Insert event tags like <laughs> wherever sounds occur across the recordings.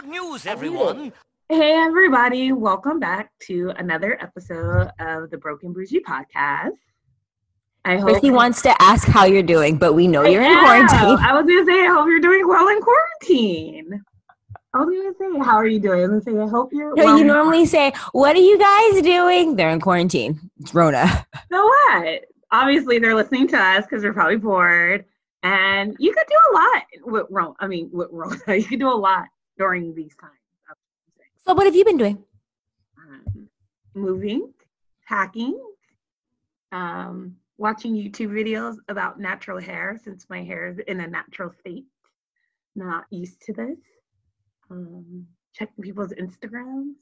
Good news, everyone. Hey, everybody. Welcome back to another episode of the Broken Bougie podcast. I hope Chrissy wants to ask how you're doing, but we know I you're in know. quarantine. I was going to say, I hope you're doing well in quarantine. I was going to say, how are you doing? I was going to say, I hope you're No, well you normally say, "What are you guys doing?" They're in quarantine. It's Rona. <laughs> So what? Obviously, they're listening to us because they're probably bored. And you could do a lot with Rona. I mean, with Rona. <laughs> You could do a lot during these times. That's what I'm saying. So, what have you been doing? um, moving, packing, um, watching YouTube videos about natural hair since my hair is in a natural state. Not used to this. Um, checking people's Instagrams.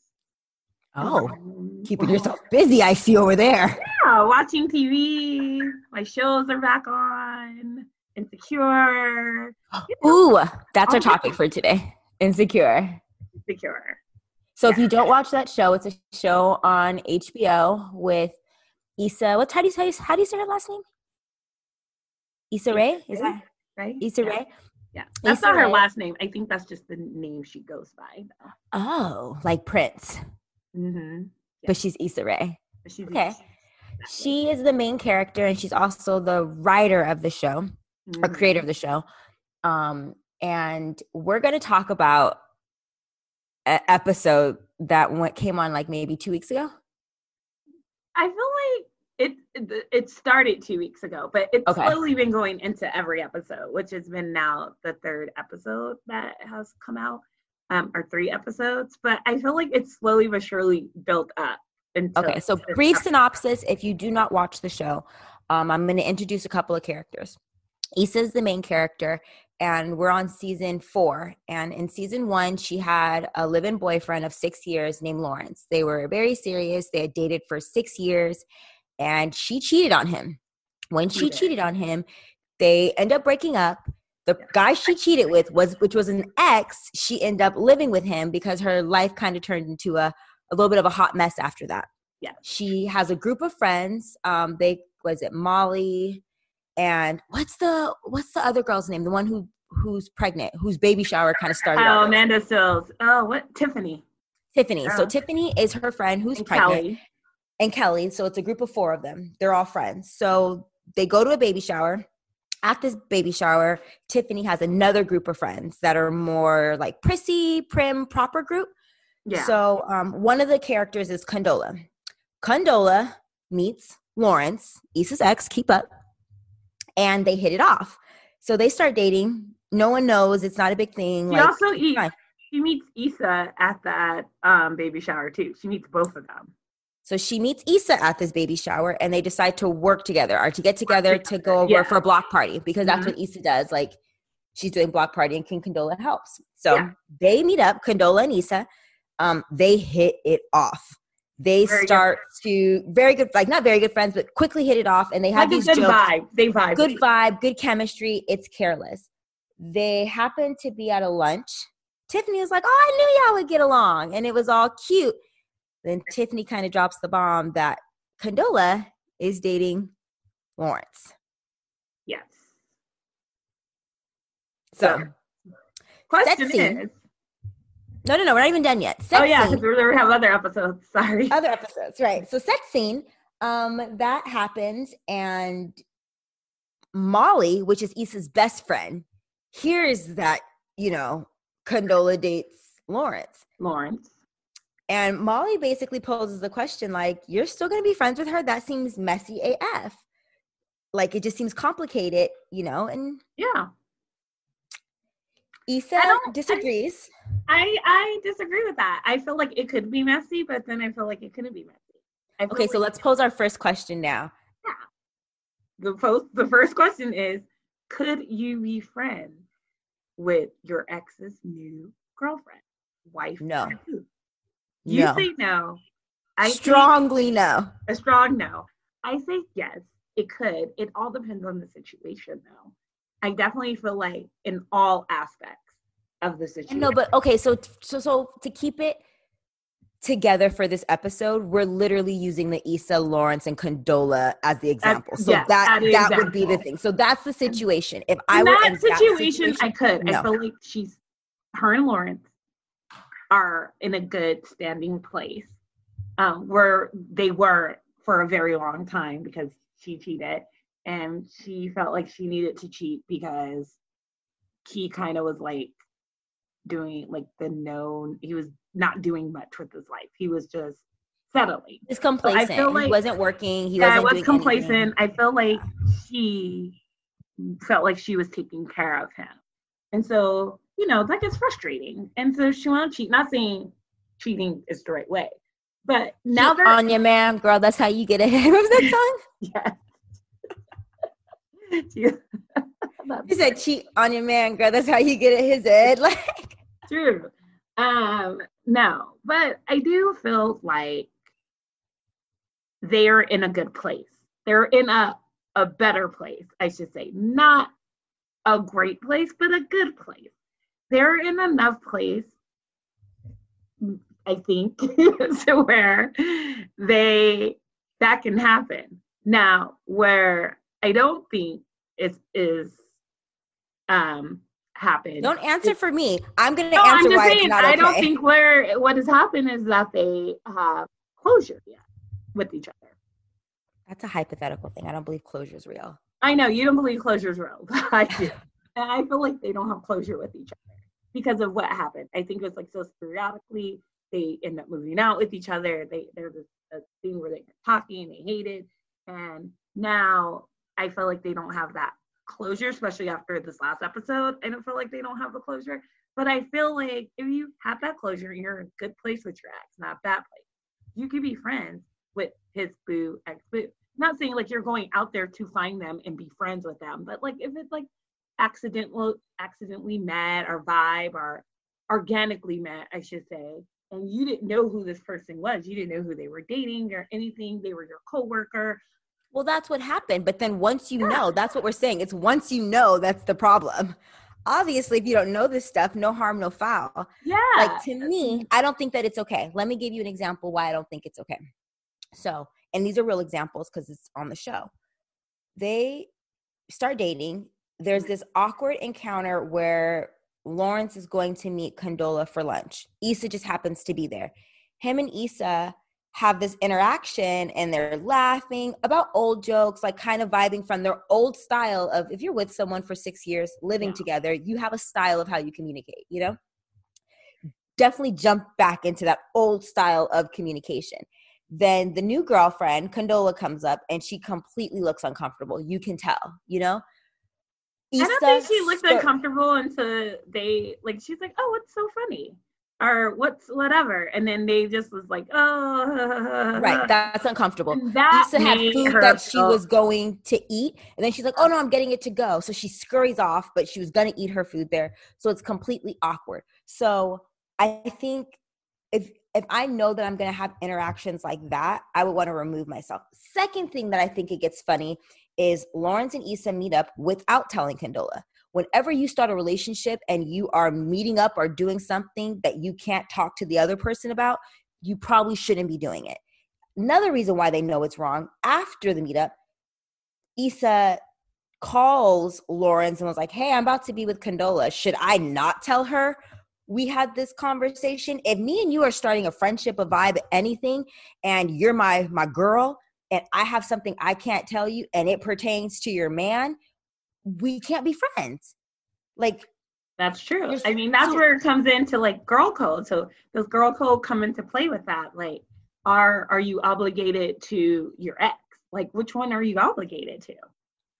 Oh, Um, keeping yourself busy. I see over there. Yeah, watching TV. My shows are back on. Insecure. <gasps> Ooh, that's our topic for today. Insecure. Insecure. So, if you don't watch that show, it's a show on HBO with Issa. What's how do you say how do you say her last name? Issa Rae. Is that Right? Issa yeah. Rae? Yeah. That's Issa not her Rae. last name. I think that's just the name she goes by. Oh, like Prince, Mm-hmm. but she's Issa Rae. She's Okay. She is the main character, and she's also the writer of the show. or Mhm. creator of the show. Um, and we're going to talk about an episode that went, came on like maybe two weeks ago. I feel like it, it started two weeks ago, but it's Okay. slowly been going into every episode, which has been now the third episode that has come out, um, or three episodes. But I feel like it's slowly but surely built up. Okay, so brief episode. synopsis if you do not watch the show, um, I'm going to introduce a couple of characters. Issa is the main character, and we're on season four. And in season one, she had a live in boyfriend of six years named Lawrence. They were very serious, they had dated for six years, and she cheated on him. When she Cheated. cheated on him, they end up breaking up. The guy she cheated with was, which was an ex, she ended up living with him because her life kind of turned into a, a little bit of a hot mess after that. Yeah. She has a group of friends. Um, they was it Molly and what's the what's the other girl's name? The one who who's pregnant, whose baby shower kind of started. Oh. Amanda Seales. Oh, what Tiffany Tiffany. So Oh. Tiffany is her friend who's and pregnant Kelly. and Kelly. So it's a group of four of them. They're all friends. So they go to a baby shower. At this baby shower, Tiffany has another group of friends that are more like prissy, prim, proper group. Yeah. So um, one of the characters is Condola. Condola meets Lawrence, Issa's ex, keep up, and they hit it off. So they start dating. No one knows. It's not a big thing. she like- also eats. She meets Issa at that um, baby shower too. She meets both of them. So she meets Issa at this baby shower and they decide to work together or to get together to go over yeah. for a block party because that's Mhm. what Issa does. Like she's doing block party and King Condola helps. So Yeah. they meet up, Condola and Issa. Um, they hit it off. They Very good start to very good, like not very good friends, but quickly hit it off and they have Like these good jokes. vibe. They vibe. Good vibe, good chemistry. It's careless. They happen to be at a lunch. Tiffany was like, Oh, I knew y'all would get along. And it was all cute. Then Tiffany kind of drops the bomb that Condola is dating Lawrence. Yes. So, Question is. No, no, no, we're not even done yet. Sex oh yeah, because we have other episodes. <laughs> Sorry. other episodes, right? So sex scene, um, that happens, and Molly, which is Issa's best friend, hears that you know Condola dates Lawrence, Lawrence. and Molly basically poses the question like, "You're still going to be friends with her? That seems messy AF. Like it just seems complicated, you know." And Yeah. Issa disagrees. I I disagree with that. I feel like it could be messy, but then I feel like it couldn't be messy. Okay, so let's pose our first question now. Yeah. the post the first question is could you be friends with your ex's new girlfriend? Wife? No. You no, say no. I strongly no. a strong no. I say yes, it could. It all depends on the situation though. I definitely feel like in all aspects of the situation. No, but okay, so so so to keep it together for this episode, we're literally using the Issa Lawrence and Condola as the example. So yes, that that the would be the thing. So that's the situation. If I in were that in situation, that situation, I could. no. I feel like she's her and Lawrence are in a good standing place. Um, where they were for a very long time because she cheated and she felt like she needed to cheat because he kind of was like doing like the known he was not doing much with his life. He was just settling. He's complacent so I feel like, he wasn't working. He yeah, wasn't was complacent anything. i feel like she felt like she was taking care of him. And so you know that gets frustrating. And so she wanted to cheat. Not saying cheating is the right way but now on your man girl that's how you get ahead of that <laughs> song yes <laughs> you <laughs> said cheat on your man, girl. That's how you get at his head. <laughs> Like true. Um, no, but I do feel like they're in a good place. They're in a a better place, I should say. Not a great place, but a good place. They're in enough place, I think, to where they that can happen. Now, where I don't think is is um happened. Don't answer for me. I'm to no, answer I'm why saying, I okay. don't think where what has happened is that they have closure yet with each other. That's a hypothetical thing. I don't believe closure is real. I know you don't believe closure is real. <laughs> I do. and I feel like they don't have closure with each other because of what happened. I think it was like so periodically they end up moving out with each other. They there's a, a thing where they are talking, they hated, and now I feel like they don't have that closure, especially after this last episode. I don't feel like they don't have the closure. But I feel like if you have that closure, you're in a good place with your ex, not bad place. You could be friends with his boo, ex boo. Not saying like you're going out there to find them and be friends with them, but like if it's like accidental accidentally met or vibe or organically met, I should say, and you didn't know who this person was, you didn't know who they were dating or anything, they were your coworker well, that's what happened. But then once you know, that's what we're saying. It's once you know that's the problem. Obviously, if you don't know this stuff, no harm, no foul. Yeah. Like to me, I don't think that it's okay. Let me give you an example why I don't think it's okay. So, and these are real examples because it's on the show. They start dating. There's mm-hmm. this awkward encounter where Lawrence is going to meet Condola for lunch. Issa just happens to be there. Him and Issa have this interaction and they're laughing about old jokes, like kind of vibing from their old style of if you're with someone for six years living yeah. together, you have a style of how you communicate, you know? Definitely jump back into that old style of communication. Then the new girlfriend, Condola, comes up and she completely looks uncomfortable. You can tell, you know? Issa I don't think she looked uncomfortable until they like she's like, oh, it's so funny or what's whatever. And then they just was like oh. Right that's uncomfortable. And that Issa had food that she was going to eat and then she's like oh no i'm getting it to go. So she scurries off but she was going to eat her food there. So it's completely awkward. So i think if if i know that i'm going to have interactions like that i would want to remove myself. Second thing that i think it gets funny is lawrence and Issa meet up without telling condola whenever you start a relationship and you are meeting up or doing something that you can't talk to the other person about, you probably shouldn't be doing it. Another reason why they know it's wrong after the meetup, Issa calls Lawrence and was like, Hey, I'm about to be with Condola. Should I not tell her we had this conversation? If me and you are starting a friendship, a vibe, anything, and you're my my girl, and I have something I can't tell you and it pertains to your man, we can't be friends. Like that's true. I mean, that's where it comes into like girl code. So does girl code come into play with that? Like, are are you obligated to your ex? Like, which one are you obligated to?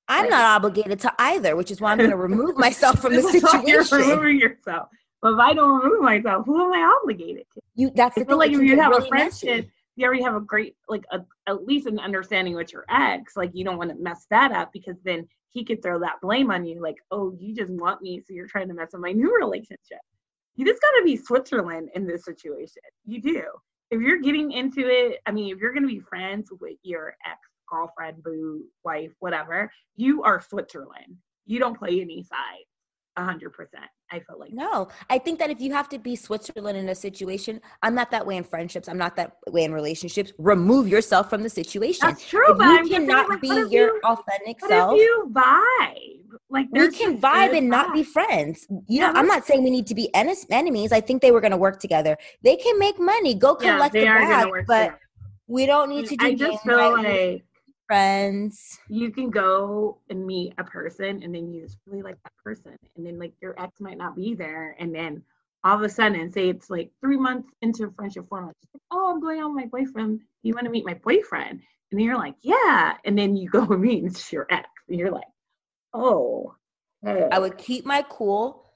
I'm like, not obligated to either, which is why I'm going <laughs> to remove myself from the situation. You're removing yourself. But if I don't remove myself, who am I obligated to? You. That's I the thing. Like if you have really a friendship, messy. You already have a great, like, a, at least an understanding with your ex. Like, you don't want to mess that up because then he could throw that blame on you like oh you just want me so you're trying to mess up my new relationship. You just got to be switzerland in this situation. You do. If you're getting into it i mean if you're going to be friends with your ex girlfriend boo wife whatever you are switzerland. You don't play any side 100% i feel like no i think that if you have to be switzerland in a situation i'm not that way in friendships i'm not that way in relationships remove yourself from the situation that's true if but you cannot like, be your you, authentic but self if you vibe Like we can vibe and not be friends. You Yeah, know, I'm not saying we need to be enes- enemies. I think they were going to work together. They can make money, go Yeah, collect they the bag, work but together. we don't need mm, to do I just feel like friends. you can go and meet a person and then you just really like that person and then like your ex might not be there and then all of a sudden say it's like three months into friendship four months like, oh i'm going out with my boyfriend you want to meet my boyfriend and then you're like yeah and then you go <laughs> and meet and it's your ex and you're like oh hey. I would keep my cool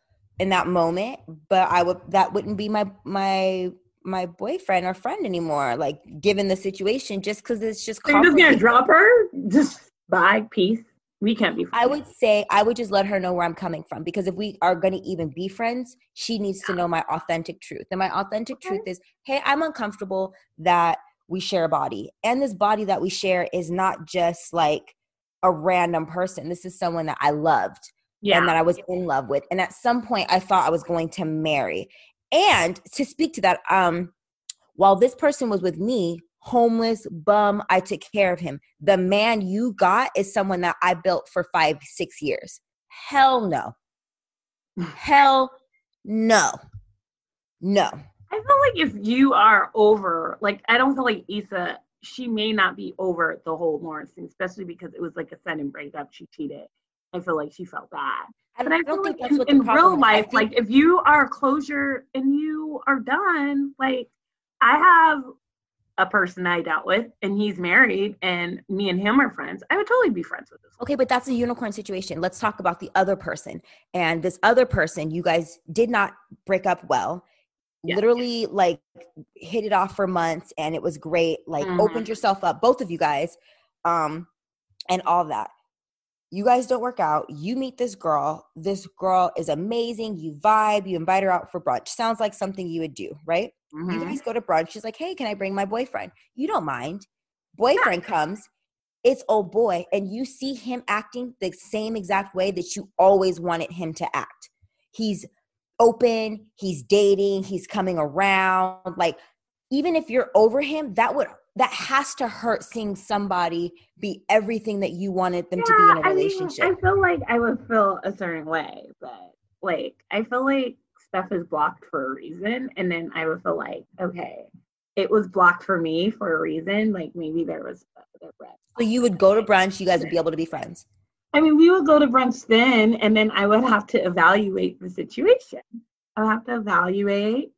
in that moment, but I would that wouldn't be my my my boyfriend or friend anymore. Like given the situation, just because it's just so you're just gonna drop her just bye peace we can't be I would say I would just let her know where I'm coming from because if we are to even be friends, she needs to know my authentic truth. And my authentic Okay. truth is, hey, I'm uncomfortable that we share a body. And this body that we share is not just like a random person. This is someone that I loved yeah and that I was in love with. And at some point I thought I was going to marry. And to speak to that, um, while this person was with me, homeless, bum, I took care of him. The man you got is someone that I built for five, six years. Hell no. <sighs> Hell no. No. I feel like if you are over, like I don't feel like Issa, she may not be over the whole Lawrence thing, especially because it was like a sudden breakup. She cheated. I feel like she felt bad. I But I feel like that's in, in real life, think- like if you are closure and you are done, like I have a person I dealt with and he's married and me and him are friends, I would totally be friends with this. Okay, but that's a unicorn situation. Let's talk about the other person. And this other person, you guys did not break up well. Yeah. Literally, like, hit it off for months, and it was great. Like, Mhm. opened yourself up, both of you guys, um, and all that. You guys don't work out. You meet this girl. This girl is amazing. You vibe. You invite her out for brunch. Sounds like something you would do, right? You Mhm. guys go to brunch. She's like, hey, can I bring my boyfriend? You don't mind. Boyfriend comes. It's old boy. And you see him acting the same exact way that you always wanted him to act. He's open, he's dating, he's coming around. Like, even if you're over him, that would that has to hurt seeing somebody be everything that you wanted them to be in a I mean, relationship. I feel like I would feel a certain way, but like I feel like stuff is blocked for a reason, and then I would feel like okay, it was blocked for me for a reason. Like maybe there was a red. so you would go to brunch, you guys would be able to be friends. I mean, we would go to brunch then, and then I would have to evaluate the situation. I would have to evaluate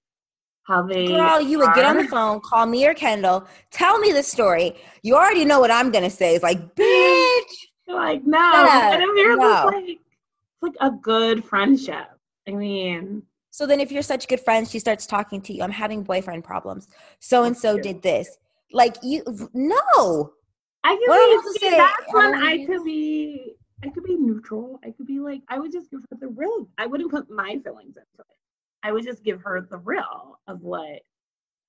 how they. Girl, you would get on the phone, call me or Kendall, tell me the story. You already know what I'm gonna say. It's like, bitch. Like no, and No. like it's like a good friendship. I mean, So then, if you're such good friends, she starts talking to you. I'm having boyfriend problems. So and so did this. Like you, no. I could What be see, say? that's when I could be I could be neutral. I could be like I would just give her the real I wouldn't put my feelings into it. I would just give her the real of what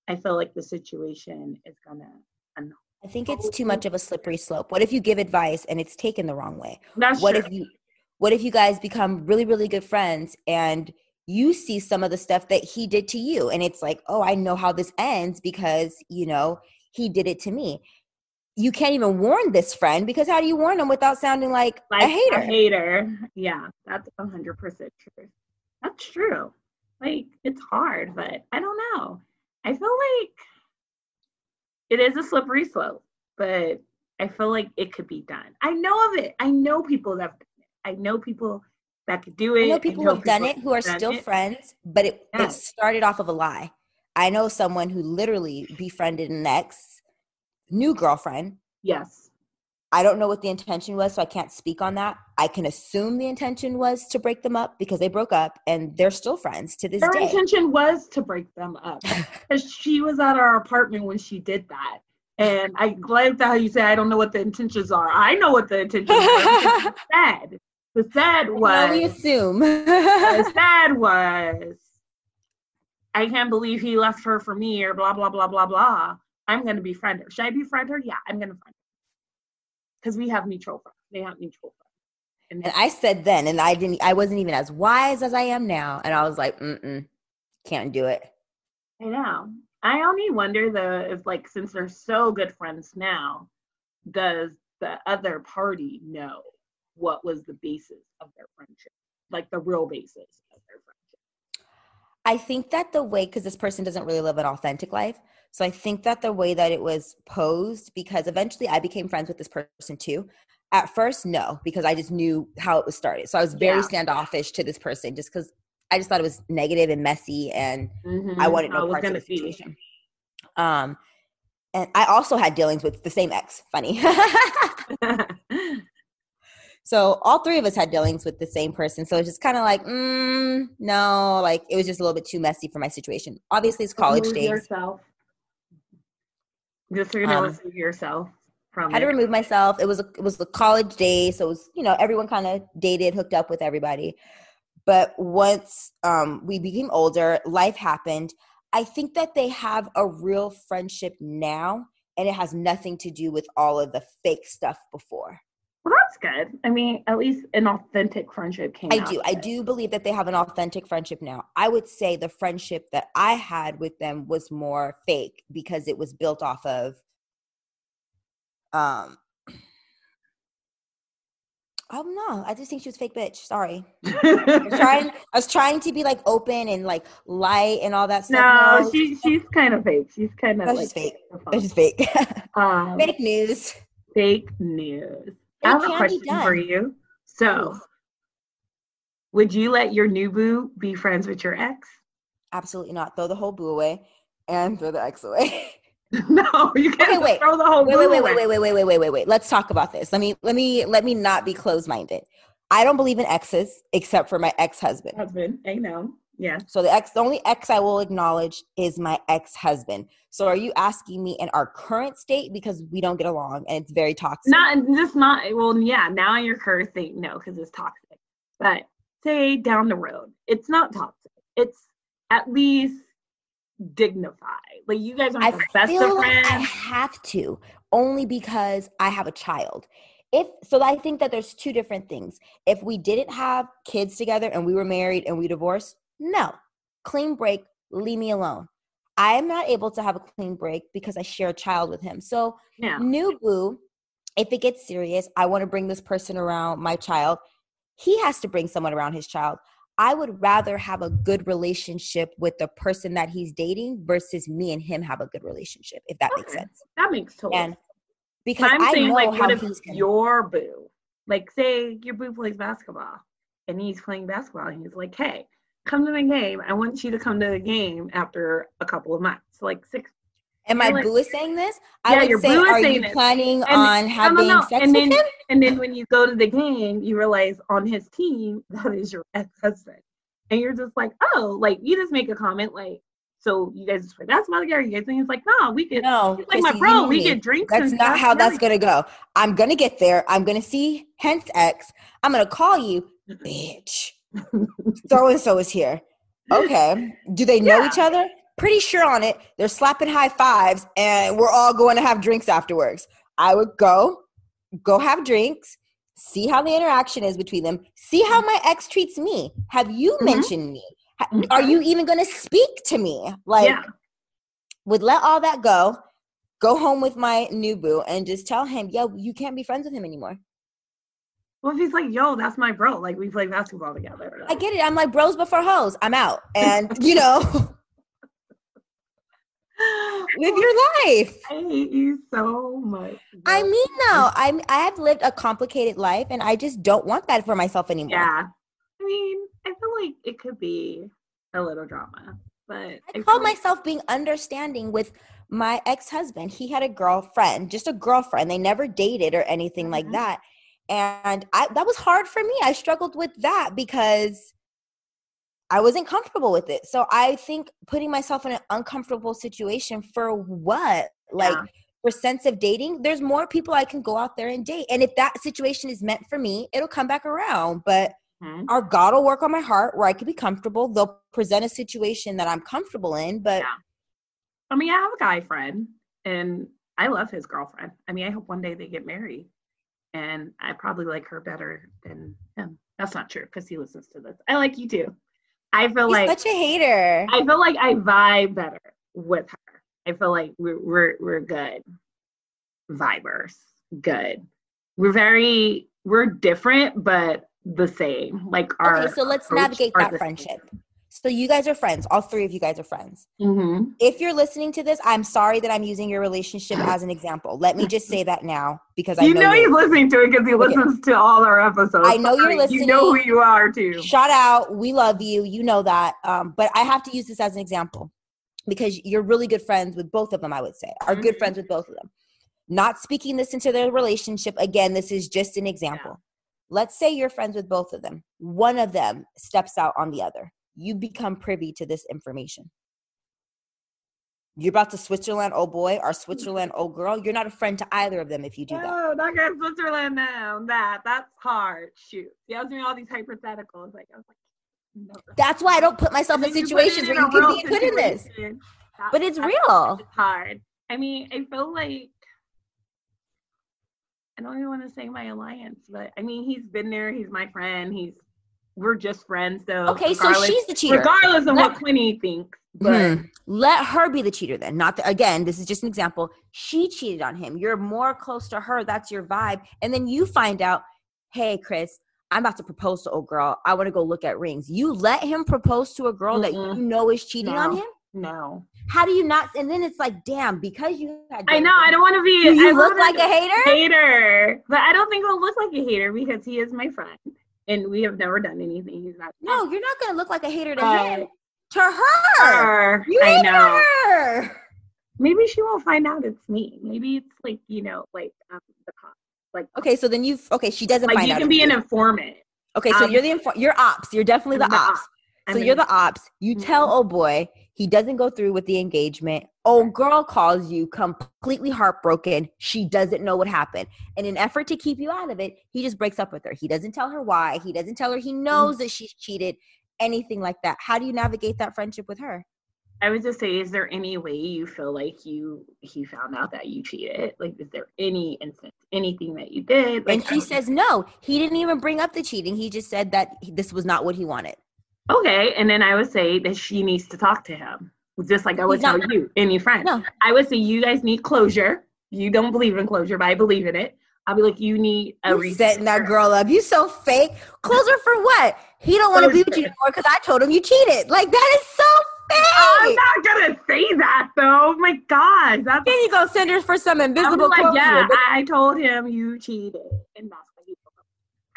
I feel like the situation is gonna unfold. I think it's too much of a slippery slope. What if you give advice and it's taken the wrong way? That's what true. if you what if you guys become really really good friends and you see some of the stuff that he did to you and it's like oh i know how this ends because you know he did it to me you can't even warn this friend because how do you warn them without sounding like, like a hater A hater. Yeah, that's a hundred percent true. That's true. Like it's hard, but I don't know. I feel like it is a slippery slope, but I feel like it could be done. I know of it. I know people that have done it. I know people that could do it. i know people who have done it who are still it. friends but it, it started off of a lie i know someone who literally befriended an ex new girlfriend Yes. I don't know what the intention was, so I can't speak on that. I can assume the intention was to break them up because they broke up and they're still friends to this Her day. intention was to break them up <laughs> because she was at our apartment when she did that. And I like how you say I don't know what the intentions are. I know what the intentions were. <laughs> the said the said well, we assume. the <laughs> said was I can't believe he left her for me or blah blah blah blah blah. I'm gonna befriend her. Should I befriend her? Yeah, I'm gonna friend her because we have friends. They have mutual friends. and I said then, and I didn't. I wasn't even as wise as I am now, and I was like, mm can't do it. I know. I only wonder though if like since they're so good friends now, does the other party know? what was the basis of their friendship, like the real basis of their friendship. I think that the way, because this person doesn't really live an authentic life. So I think that the way that it was posed, because eventually I became friends with this person too. At first, no, because I just knew how it was started. So I was very Yeah. standoffish to this person just because I just thought it was negative and messy and I wanted I no was parts of the situation. Um, and I also had dealings with the same ex. Funny. <laughs> so all three of us had dealings with the same person. So it's just kind of like, mm, no, like it was just a little bit too messy for my situation. Obviously, it's college days. Yourself. Just so you know, Um, remove yourself from I had to remove myself. It was a, it was the college day, so it was you know everyone kind of dated, hooked up with everybody. But once um, we became older, life happened. I think that they have a real friendship now, and it has nothing to do with all of the fake stuff before. Well, that's good. I mean, at least an authentic friendship came. I do. I do believe that they have an authentic friendship now. I would say the friendship that I had with them was more fake because it was built off of um Oh don't. I just think she was fake bitch. Sorry. I was trying <laughs> I was trying to be like open and like light and all that stuff. no, she she's kind of fake. She's kind of like just fake. That's just fake. um, fake news. fake news. I have a question for you. So, would you let your new boo be friends with your ex? Absolutely not. Throw the whole boo away and throw the ex away. <laughs> <laughs> no, you can't Okay, wait. throw the whole wait, boo wait, wait, wait, wait, wait, wait, wait, wait, wait. Let's talk about this. Let me, let me, let me not be closed-minded. I don't believe in exes except for my ex-husband. Husband, I know. Yeah. So the ex, the only ex I will acknowledge is my ex-husband. So are you asking me in our current state because we don't get along and it's very toxic? Not just not well, yeah, now you're cursing, no, because it's toxic. But say down the road, it's not toxic. It's at least dignified. Like you guys aren't I the best feel of like I have to only because I have a child. If so, I think that there's two different things. If we didn't have kids together and we were married and we divorced, no, clean break, leave me alone. I am not able to have a clean break because I share a child with him. So, Yeah. new boo, if it gets serious, I want to bring this person around my child. He has to bring someone around his child. I would rather have a good relationship with the person that he's dating versus me and him have a good relationship, if that makes sense. That makes total And sense. because I'm I saying know like how what if he's your boo, like say your boo plays basketball and he's playing basketball and he's like, Hey, come to the game. I want you to come to the game after a couple of months. Like six Am I like- boo saying this. I Yeah, would your say, are you it. planning And- on no, having no. sex And with then- him? And then when you go to the game, you realize on his team <laughs> that is your ex husband. And you're just like, oh, like you just make a comment like, so you guys just play basketball together? You guys think it's like, no, we could No, he's like my Chrissy, bro, we get drinks. That's not how that's gonna go. I'm gonna get there. I'm gonna see hence X. I'm gonna call you, <laughs> bitch. So and so is here. Okay. Do they know Yeah. each other? Pretty sure on it. They're slapping high fives, and we're all going to have drinks afterwards. I would go, go have drinks, see how the interaction is between them, see how my ex treats me. Have you Mhm. mentioned me? Ha- Are you even going to speak to me? Like, yeah. would let all that go, go home with my new boo, and just tell him, yo, you can't be friends with him anymore. Well, if he's like, yo, that's my bro, like we play basketball together. I get it. I'm like bros before hoes. I'm out, and <laughs> you know, <laughs> live your life. I hate you so much. I mean, no, I'm I have lived a complicated life, and I just don't want that for myself anymore. yeah. I mean, I feel like it could be a little drama, but I feel called like- myself being understanding with my ex-husband. He had a girlfriend, just a girlfriend. They never dated or anything like Mhm. that. And I that was hard for me. I struggled with that because I wasn't comfortable with it. So I think putting myself in an uncomfortable situation for what? Like Yeah. for sense of dating, there's more people I can go out there and date. And if that situation is meant for me, it'll come back around. But Mhm. our God will work on my heart where I can be comfortable. They'll present a situation that I'm comfortable in, but Yeah. I mean, I have a guy friend, and I love his girlfriend. I mean, I hope one day they get married, and I probably like her better than him. That's not true because he listens to this. I like you too. I feel he's like such a hater. I feel like I vibe better with her. I feel like we're we're we're good vibers. Good. We're very we're different, but the same. Like our okay, so let's navigate that friendship. So you guys are friends. All three of you guys are friends. Mm-hmm. If you're listening to this, I'm sorry that I'm using your relationship as an example. Let me just say that now because I You know, know you're- he's listening to it because he Okay. listens to all our episodes. I know you're Sorry, You know who you are too. shout out we love you you know that um, but i have to use this as an example because you're really good friends with both of them i would say are good Mhm. friends with both of them not speaking this into their relationship again this is just an example let's say you're friends with both of them one of them steps out on the other you become privy to this information you're about to switzerland oh boy or switzerland oh girl you're not a friend to either of them if you do that No, not get Switzerland now. That that's hard. Shoot. He asked me all these hypotheticals. Like I was like, no. that's why i don't put myself in then you situations in where you can be put in this. That- but it's real It's hard. I mean, I feel like I don't even want to say my alliance, but I mean, he's been there. He's my friend. He's we're just friends. So okay so she's the cheater regardless of Let- what Quinny thinks. But Hmm. Let her be the cheater then. Not the, again, this is just an example. She cheated on him. You're more close to her. That's your vibe. And then you find out, hey, Chris, I'm about to propose to old girl. I want to go look at rings. You let him propose to a girl that Mm-mm. you know is cheating on him? no, How do you not? And then it's like, damn, because you had. I know. I don't want to be. Do you I look like a hater? hater, but I don't think I'll look like a hater because he is my friend, and we have never done anything. He's not. No, you're not going to look like a hater to him. To her. her, You I know. her. Maybe she won't find out it's me. Maybe it's like you know, like um, the cop. Like Okay, so then you've, okay, she doesn't like you can be an informant. Okay, so um, you're the, info- you're ops. You're definitely the, the ops. op. So I'm you're the ops. You tell oh boy he doesn't go through with the engagement. Oh girl calls you completely heartbroken. She doesn't know what happened. In an effort to keep you out of it, he just breaks up with her. He doesn't tell her why. He doesn't tell her he mm-hmm. knows that she's cheated. Anything like that. How do you navigate that friendship with her? I would just say, is there any way you feel like you he found out that you cheated? Like, is there any instance, anything that you did? Like, and she says no. He didn't even bring up the cheating. He just said that this was not what he wanted. okay, and then I would say that she needs to talk to him, just like I would He's not- tell you, any friend. No. I would say you guys need closure. You don't believe in closure, but I believe in it. I'll be like, you need a You reason. setting that girl up. You so fake. Closure for what? He don't want to be with you anymore because I told him you cheated. Like that is so fake. I'm not gonna say that though. Oh my God, that's Then you go send her for some invisible like, quote. yeah. I told him you cheated, and that's why he broke up.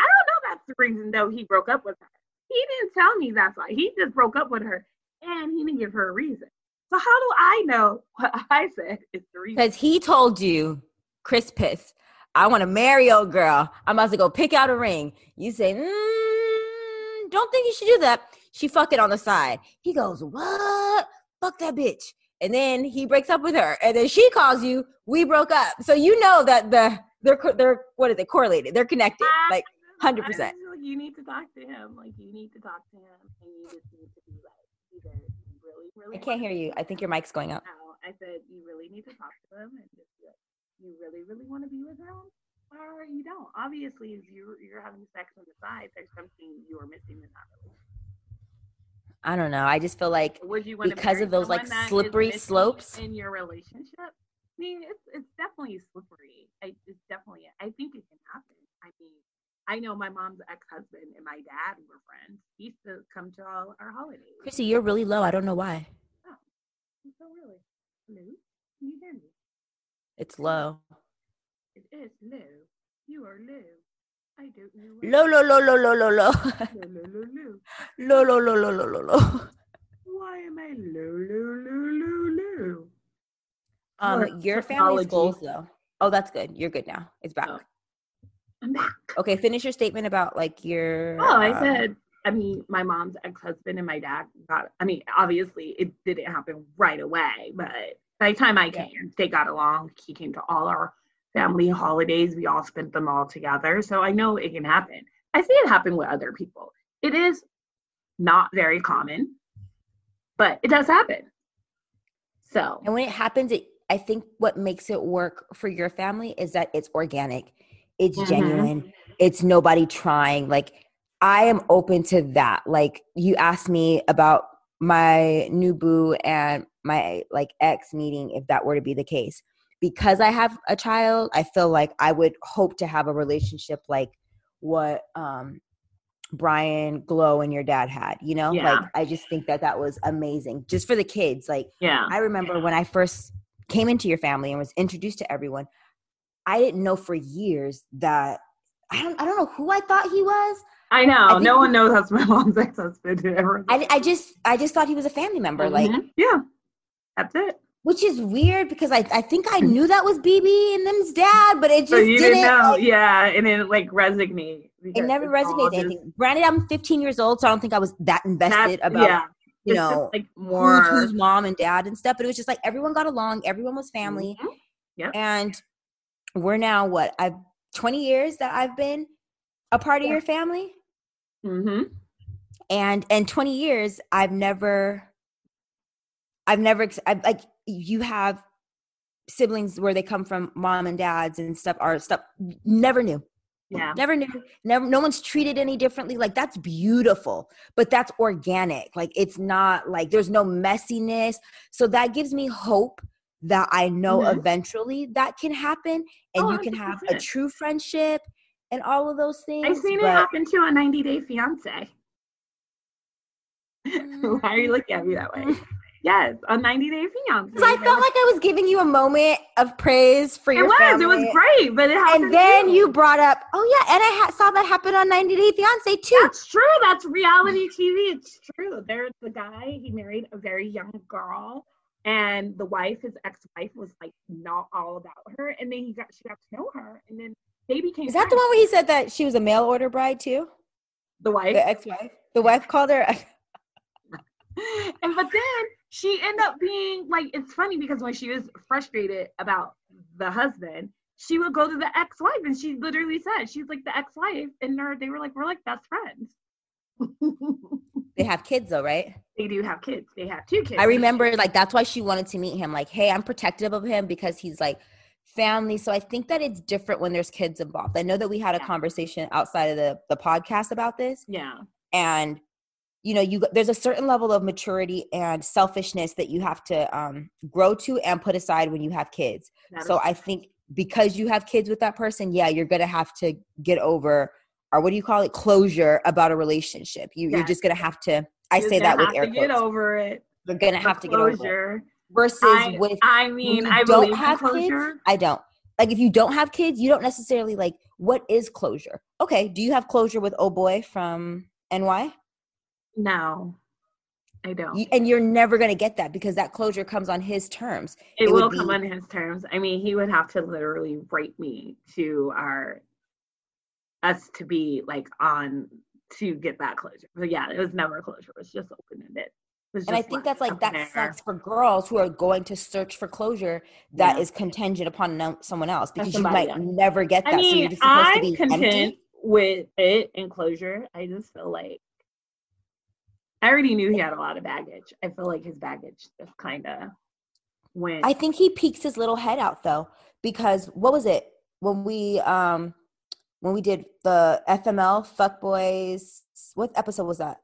I don't know that's the reason though he broke up with her. He didn't tell me that's why. He just broke up with her, and he didn't give her a reason. So how do I know what <laughs> I said is the reason? Because he told you, Chris Piss, I want to marry old girl. I'm about to go pick out a ring. You say, mm, don't think you should do that. She fuck it on the side. He goes, what? Fuck that bitch. And then he breaks up with her. And then she calls you, we broke up. So you know that the they're they're what is it correlated? They're connected. Like 100%. like you need to talk to him. Like you need to talk to him, and you just need to be like, you really, really. I can't hear you. I think your mic's going up. I said you really need to talk to him and just be like, you really, really want to be with him, or you don't. Obviously, if you're you're having sex on the side, there's something you are missing in that relationship. I don't know. I just feel like Would you want Because of those, like, someone that is slippery slopes? in your relationship? I mean, it's it's definitely slippery. I, it's definitely. I think it can happen. I mean, I know my mom's ex-husband and my dad were friends. He used to come to all our holidays. Chrissy, you're really low. I don't know why. So really, Lou, can you hear me? It's low. It is Lou. You are Lou. I don't know. what- Low, low, low, low, low, low, low. Low, low, low, low, low, low, low. Why am I Lou, Lou, Lou, Lou, Lou? Um, your family's goals though. Oh, that's good. You're good now. It's back. Oh. Back. Okay, finish your statement about like your. Oh, I um, said, I mean, my mom's ex husband and my dad got, I mean, obviously it didn't happen right away, but by the time I Yeah. came, they got along. He came to all our family holidays. We all spent them all together. So I know it can happen. I see it happen with other people. It is not very common, but it does happen. So, And when it happens, it I think what makes it work for your family is that it's organic, it's Mhm. genuine, it's nobody trying. Like I am open to that. Like you asked me about my new boo and my like ex meeting if that were to be the case. Because I have a child, I feel like I would hope to have a relationship like what um Brian Glow and your dad had, you know? Yeah. Like I just think that that was amazing just for the kids. Like Yeah. I remember when I first came into your family and was introduced to everyone, I didn't know for years that I don't I don't know who I thought he was. I know. think no one knows that's my <laughs> mom's ex-husband. Ever. I, I just I just thought he was a family member, like Mhm. yeah, that's it. which is weird because I, I think I knew that was BB and them's dad, but it just So you didn't. didn't know, like, yeah, and then like resonate. it never resonated just- anything. Granted, I'm 15 years old, so I don't think I was that invested about yeah, you it's know like who's, more. who's mom and dad and stuff. But it was just like everyone got along, everyone was family, Mhm. Yep. and we're now what I've 20 years that I've been a part of Yeah. your family, Mhm. and and 20 years I've never, I've never I've, like you have siblings where they come from mom and dads and stuff are stuff never knew Yeah. never knew never no one's treated any differently like that's beautiful but that's organic like it's not like there's no messiness so that gives me hope that i know Mhm. eventually that can happen and Oh, you can have a true friendship and all of those things I've seen it happen to a 90 Day Fiance. <laughs> Mm. Why are you looking at me that way? <laughs> Yes, a 90 Day Fiance. because i felt like i was giving you a moment of praise for it your was. family It was great, but it happened. and then you brought up oh yeah and i ha- saw that happen on 90 day fiance too That's true. That's reality <laughs> TV. It's true. There's the guy. He married a very young girl, and the wife, his ex-wife, was like not all about her. And then he got she got to know her, and then they became. is that the one where he said that she was a mail order bride too The wife. the ex-wife the wife called her <laughs> and but then she ended up being like it's funny because when she was frustrated about the husband she would go to the ex-wife and she literally said she's like the ex-wife and they're, they were like we're like best friends they have kids though right? They do have kids. They have two kids. I remember like that's why she wanted to meet him. Like hey i'm protective of him because he's like family. So i think that it's different when there's kids involved. I know that we had a Yeah. conversation outside of the the podcast about this. Yeah. And you know you there's a certain level of maturity and selfishness that you have to um, grow to and put aside when you have kids. That so i think because you have kids with that person yeah you're gonna have to get over or what do you call it? Closure about a relationship. You, you're just gonna have to i you're say that with air to get over it. You're gonna The have to get over it. versus I, with I mean i don't have closure. Kids i don't. Like if you don't have kids you don't necessarily like what is closure? Okay do you have closure with oh boy from ny no i don't. And you're never going to get that because that closure comes on his terms. It, It will come on his terms. I mean, he would have to literally write me to our us to be like on to get that closure. But yeah, it was never a closure. It was just open ended. and i think that's like that sucks for girls who are going to search for closure That is Yeah. contingent upon no- someone else because you might else. never get that I so you're mean, just supposed I'm to be content empty with it and closure. I just feel like I already knew he had a lot of baggage. I feel like his baggage just kind of went. i think he peeks his little head out though because what was it when we um when we did the fml fuckboys what episode was that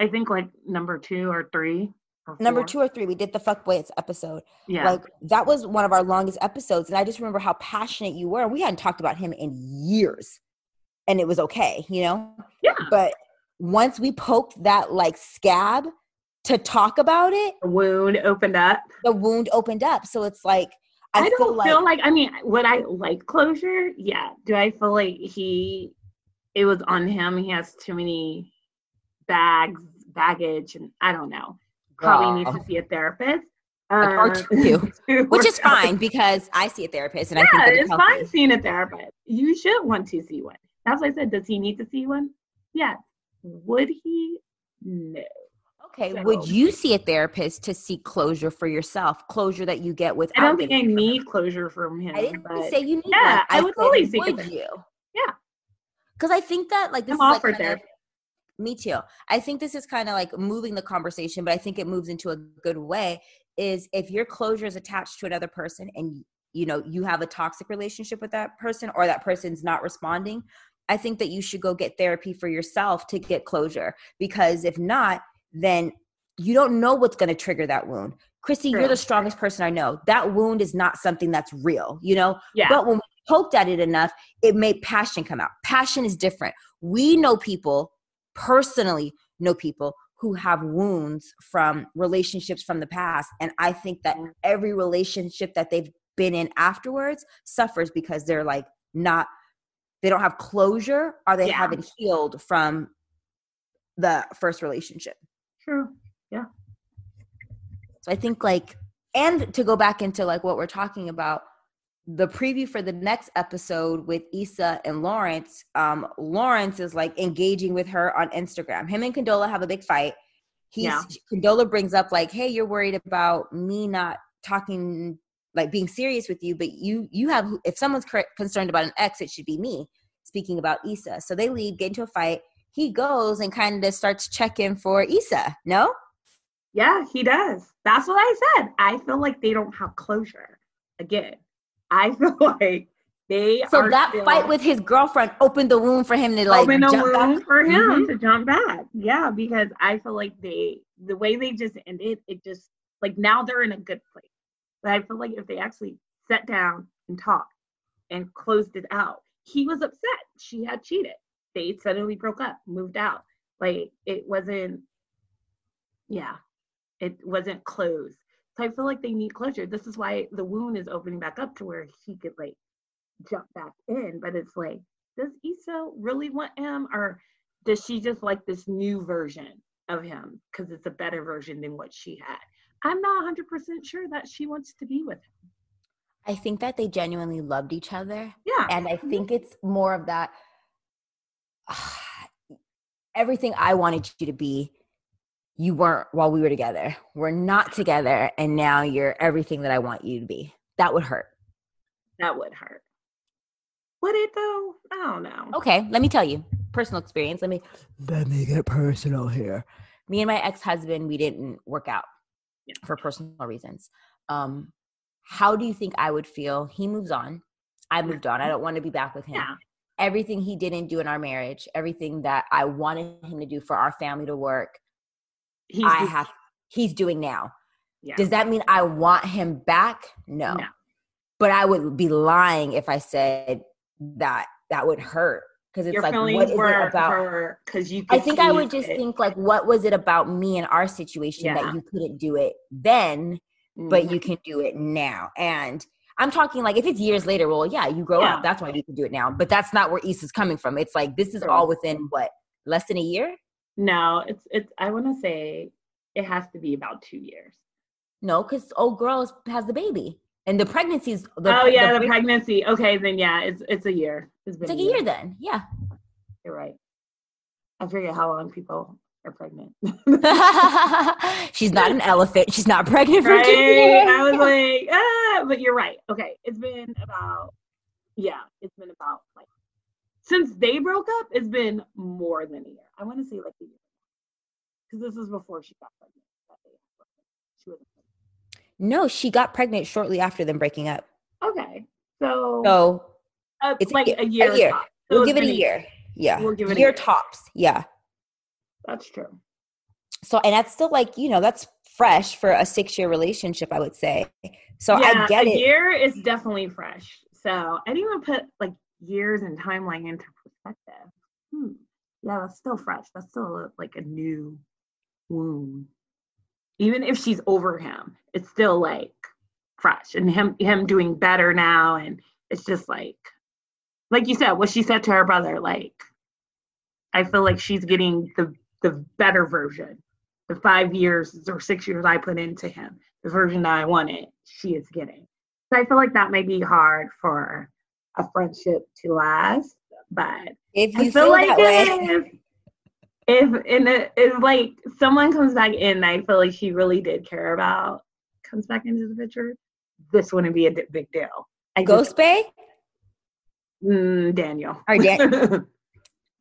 I think like number two or three. Or number two or three we did the fuckboys episode Yeah. Like that was one of our longest episodes, and I just remember how passionate you were. And we hadn't talked about him in years, and it was okay, you know. yeah. But once we poked that like scab to talk about it, The wound opened up. the wound opened up. So it's like I, I, don't like, feel like I mean, would I like closure? Yeah. Do I feel like he it was on him? He has too many bags, baggage, and I don't know. Probably needs to see a therapist. Or Uh, two, to which is fine because I see a therapist, and I Yeah, think that it's it's healthy. fine seeing a therapist. You should want to see one. That's why I said, does he need to see one? Yes. Would he? No. Okay, So- would you see a therapist to seek closure for yourself? Closure that you get without. I don't think I getting it from need them? closure from him. I didn't say you need Yeah, one. I would totally seek would you? Yeah. Because I think that like this I'm is all like for kind of, therapy. me too. I think this is kind of like moving the conversation, but I think it moves into a good way. Is if your closure is attached to another person and you know you have a toxic relationship with that person or that person's not responding, I think that you should go get therapy for yourself to get closure. Because if not, then you don't know what's going to trigger that wound. Christy, you're the strongest person I know. That wound is not something that's real, you know? Yeah. But when we poked at it enough, it made passion come out. Passion is different. We know people, personally know people who have wounds from relationships from the past. And I think that Mm. every relationship that they've been in afterwards suffers because they're like not, they don't have closure or they Yeah. haven't healed from the first relationship. True. Yeah. So I think like, and to go back into like what we're talking about, the preview for the next episode with Issa and Lawrence, um, Lawrence is like engaging with her on Instagram. Him and Condola have a big fight. He's Yeah. Condola brings up like, hey, you're worried about me not talking like being serious with you, but you you have if someone's concerned about an ex, it should be me. Speaking about Issa, so they leave, get into a fight. He goes and kind of starts checking for Issa. No, Yeah, he does. That's what I said. I feel like they don't have closure. Again, I <laughs> feel like they So that still fight with his girlfriend opened the wound for him to like open a jump back. for him Mhm. to jump back. Yeah, because I feel like they the way they just ended, it just like now they're in a good place. But I feel like if they actually sat down and talked and closed it out, he was upset. She had cheated. They suddenly broke up, moved out. Like it wasn't yeah, it wasn't closed. So I feel like they need closure. This is why the wound is opening back up to where he could like jump back in. But it's like, does Issa really want him, or does she just like this new version of him because it's a better version than what she had? I'm not 100% sure that she wants to be with him. I think that they genuinely loved each other. Yeah. And I think it's more of that <sighs> everything I wanted you to be, you weren't while we were together. We're not together. And now you're everything that I want you to be. That would hurt. that would hurt. Would it though? I don't know. Okay, let me tell you. Personal experience. Let me let me get personal here. Me and my ex-husband, we didn't work out Yeah. for personal reasons. Um, how do you think I would feel? He moves on. I moved on. I don't want to be back with him. Yeah. Everything he didn't do in our marriage, everything that I wanted him to do for our family to work, He's I just- have he's doing now. yeah. Does that mean I want him back? No. No. But I would be lying if I said that that would hurt because it's Your like what is were it about because you. I think I would just it. think like, what was it about me and our situation Yeah. that you couldn't do it then, but Mhm. you can do it now? And I'm talking like if it's years later, well, yeah, you grow Yeah. up. That's why you can do it now. But that's not where East is coming from. It's like this is all within what less than a year? No, it's it's. I want to say it has to be about two years. No, because old girl has the baby and the pregnancy's. The, oh yeah, the, pre- pregnancy. Okay, then yeah, it's it's a year. It's been It's like a year then. Yeah. You're right. I forget how long people are pregnant. <laughs> She's not an elephant. She's not pregnant for two right? years. I was like, ah, but you're right. Okay, it's been about yeah, it's been about like since they broke up. It's been more than a year. I want to say like a year because this is before she got pregnant. She wasn't no, she got pregnant shortly after them breaking up. Okay, so, So uh, it's a like a year. a year. So we'll give it a year. Yeah. We'll give it a year year. tops. Yeah. That's true. So, and that's still like, you know, that's fresh for a six year relationship, I would say. So yeah, I get a it. year is definitely fresh. So even put like years and timeline into perspective. Hmm. Yeah, that's still fresh. That's still like a new wound. Even if she's over him, it's still like fresh and him him doing better now. And it's just like like you said, what she said to her brother, like I feel like she's getting the the better version. The five years or six years I put into him, the version that I wanted, she is getting. So I feel like that may be hard for a friendship to last, but If I feel feel like if if in a, if like someone comes back in, I feel like she really did care about comes back into the picture. This wouldn't be a big deal. I just- Ghost Bay? mm, Daniel. Or Dan-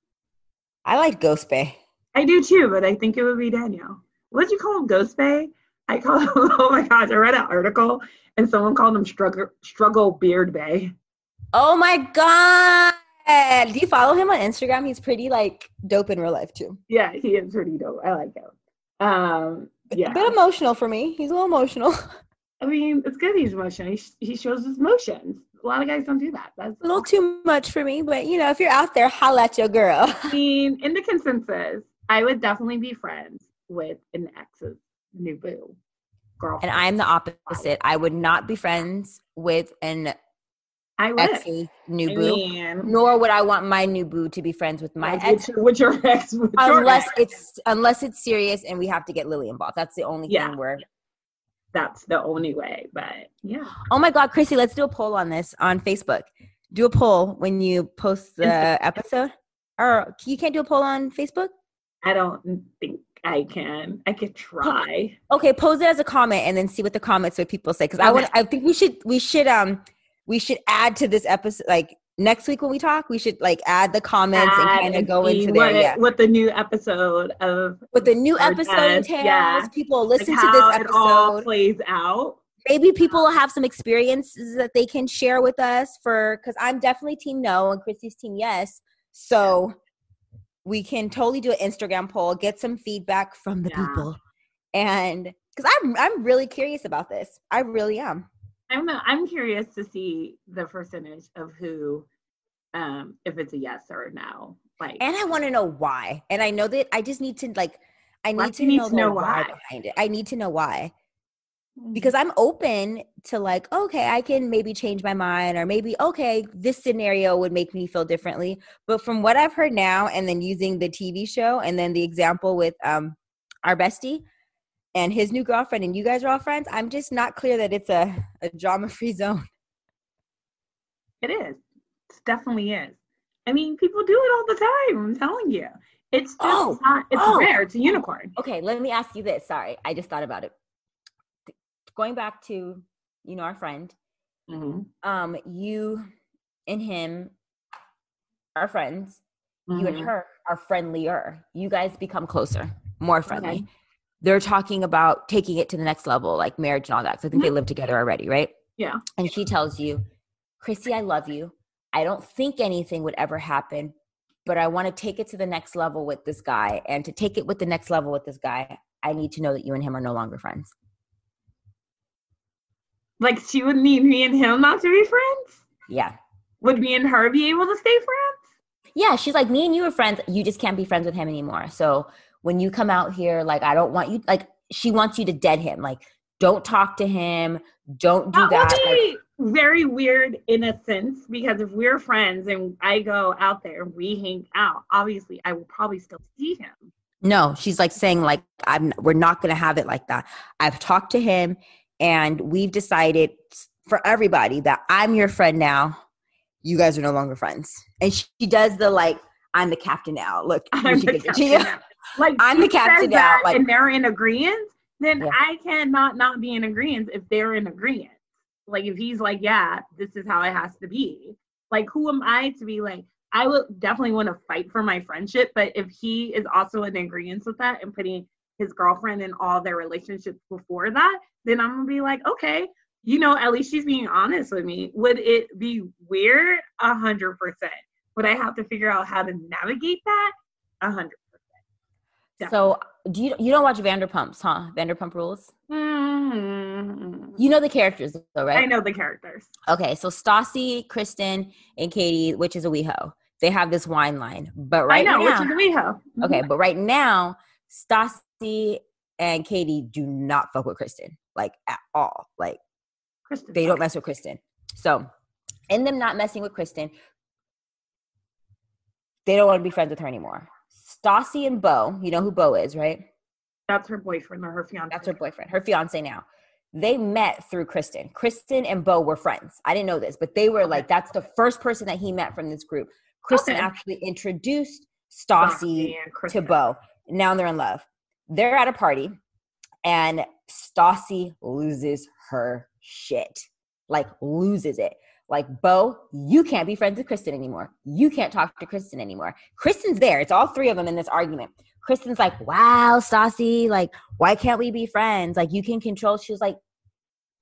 <laughs> I like Ghost Bay. I do too, but I think it would be Daniel. What'd you call him, Ghost Bay? I call him. <laughs> Oh my gosh! I read an article and someone called him Struggle Struggle Beard Bay. Oh my God. Do you follow him on Instagram? He's pretty like dope in real life too. Yeah, he is pretty dope. I like him. Um, yeah. A bit emotional for me. He's a little emotional. <laughs> I mean, it's good he's emotional. He, sh- he shows his emotions. a lot of guys don't do that. That's a little too much for me, but you know, if you're out there, holla at your girl. <laughs> I mean, in the consensus, I would definitely be friends with an ex's new boo girlfriend. And I'm the opposite. I would not be friends with an I would. ex's new I boo. Mean, nor would I want my new boo to be friends with my ex. With your ex, with unless your ex. it's unless it's serious and we have to get Lily involved. That's the only yeah. thing where that's the only way. But yeah. Oh my God, Chrissy, let's do a poll on this on Facebook. Do a poll when you post the episode. Or you can't do a poll on Facebook? I don't think I can. I could try. Okay, pose it as a comment and then see what the comments what people say. Because okay. I want. I think we should. We should. Um, we should add to this episode. Like next week when we talk, we should like add the comments add and kind of go into what, there. Yeah. What the new episode of what the new episode entails. Yeah. People listen like to this episode. It all plays out. Maybe people will have some experiences that they can share with us for because I'm definitely team no and Christy's team yes. So we can totally do an Instagram poll, get some feedback from the yeah. people. And because I'm I'm really curious about this. I really am. I'm I'm curious to see the percentage of who um if it's a yes or a no. Like And I want to know why. And I know that I just need to like I need to know, to know why behind it. I need to know why because I'm open to like, okay, I can maybe change my mind, or maybe, okay, this scenario would make me feel differently. But from what I've heard now, and then using the TV show, and then the example with um, our bestie and his new girlfriend, and you guys are all friends, I'm just not clear that it's a, a drama free <laughs> zone. It is. It definitely is. I mean, people do it all the time. I'm telling you. It's just oh, not, it's oh. rare. It's a unicorn. Okay, let me ask you this. Sorry, I just thought about it going back to you know our friend mm-hmm. um you and him are friends mm-hmm. you and mm-hmm. her are friendlier you guys become closer more friendly okay. they're talking about taking it to the next level like marriage and all that so i think mm-hmm. they live together already right yeah and she tells you chrissy i love you i don't think anything would ever happen but i want to take it to the next level with this guy and to take it with the next level with this guy i need to know that you and him are no longer friends like she would need me and him not to be friends? Yeah. Would me and her be able to stay friends? Yeah, she's like, me and you are friends. You just can't be friends with him anymore. So when you come out here, like, I don't want you, like, she wants you to dead him. Like, don't talk to him. Don't do that. that. Would be like, very weird in a sense because if we're friends and I go out there and we hang out, obviously I will probably still see him. No, she's like saying like I'm we're not going to have it like that. I've talked to him and we've decided for everybody that I'm your friend now. You guys are no longer friends. And she, does the like, I'm the captain now. Look, I'm the captain now. <laughs> Like I'm the captain now. Like, and they're in agreement, then yeah. I cannot not be in agreement if they're in agreement. Like if he's like, yeah, this is how it has to be. Like who am I to be like? I would definitely want to fight for my friendship, but if he is also in agreement with that and putting his girlfriend and all their relationships before that, then I'm gonna be like, okay, you know, at least she's being honest with me. Would it be weird? A hundred percent. Would I have to figure out how to navigate that? A hundred percent. So do you you don't watch Vanderpumps, huh? Vanderpump Rules. Mm-hmm. You know the characters though, right? I know the characters. Okay, so Stassi, Kristen, and Katie, Witches of WeHo, they have this wine line. But right I know, now, Witches of WeHo. Mm-hmm. Okay, but right now, Stassi and Katie do not fuck with Kristen like at all. Like Kristen, they don't mess with Kristen. So, in them not messing with Kristen, they don't want to be friends with her anymore. Stassi and Beau, you know who Beau is, right? That's her boyfriend or her fiance. That's her boyfriend, her fiance now. They met through Kristen. Kristen and Beau were friends. I didn't know this, but they were okay. like, that's the first person that he met from this group. Kristen okay. actually introduced Stassi to Beau. Now they're in love. They're at a party and Stassi loses her shit. Like loses it. Like, Beau, you can't be friends with Kristen anymore. You can't talk to Kristen anymore. Kristen's there. It's all three of them in this argument. Kristen's like, wow, Stassi, like, why can't we be friends? Like, you can control. She was like,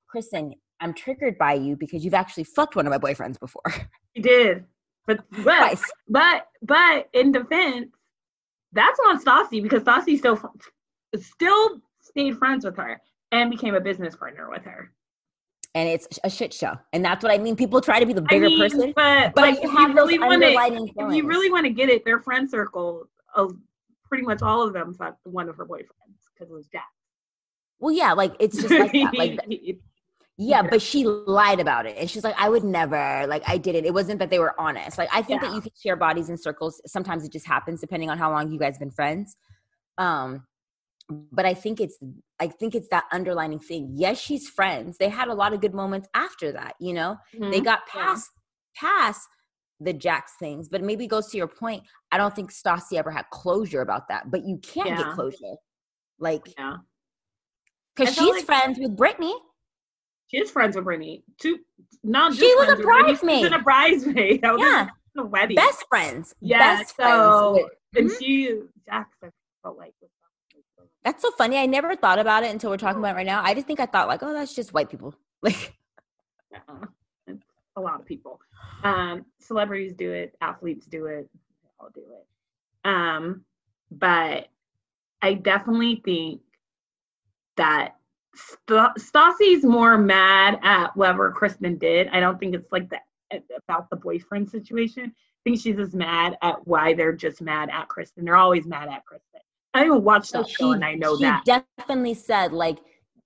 Kristen, I'm triggered by you because you've actually fucked one of my boyfriends before. He did. But but but but in defense, that's on Stassi because Stassi still still stayed friends with her and became a business partner with her. and it's a shit show. And that's what I mean. People try to be the bigger I mean, person, but, but like, you if you really want to, if you really want to get it, their friend circle, of pretty much all of them fucked one of her boyfriends because it was Jax. well, yeah, like it's just like that. Like <laughs> yeah, Yeah. but she lied about it, and she's like, I would never. Like I didn't. It wasn't that they were honest. Like I think that you can share bodies in circles. Sometimes it just happens depending on how long you guys been friends. Um, but I think it's I think it's that underlining thing. Yes, she's friends. They had a lot of good moments after that. You know, they Mhm. got Yeah. past past the Jax things, but maybe it goes to your point. I don't think Stassi ever had closure about that, but you can't get closure, like yeah. because she's like- friends with Brittany. She is friends with Brittany. Two, not She was a bridesmaid. was a bridesmaid. <laughs> That was Yeah. a wedding. Best friends, yeah. best so, friends. With, and Mhm. she, Jax, felt like That's so funny. I never thought about it until we're talking about it right now. I just think I thought like, oh, that's just white people. <laughs> Like, uh, it's a lot of people. Um, celebrities do it, athletes do it, they all do it. Um, but I definitely think that St- Stassi's more mad at whatever Kristen did. I don't think it's like that about the boyfriend situation. I think she's just mad at why they're just mad at Kristen. They're always mad at Kristen. I even watched that show and I know she that. She definitely said like,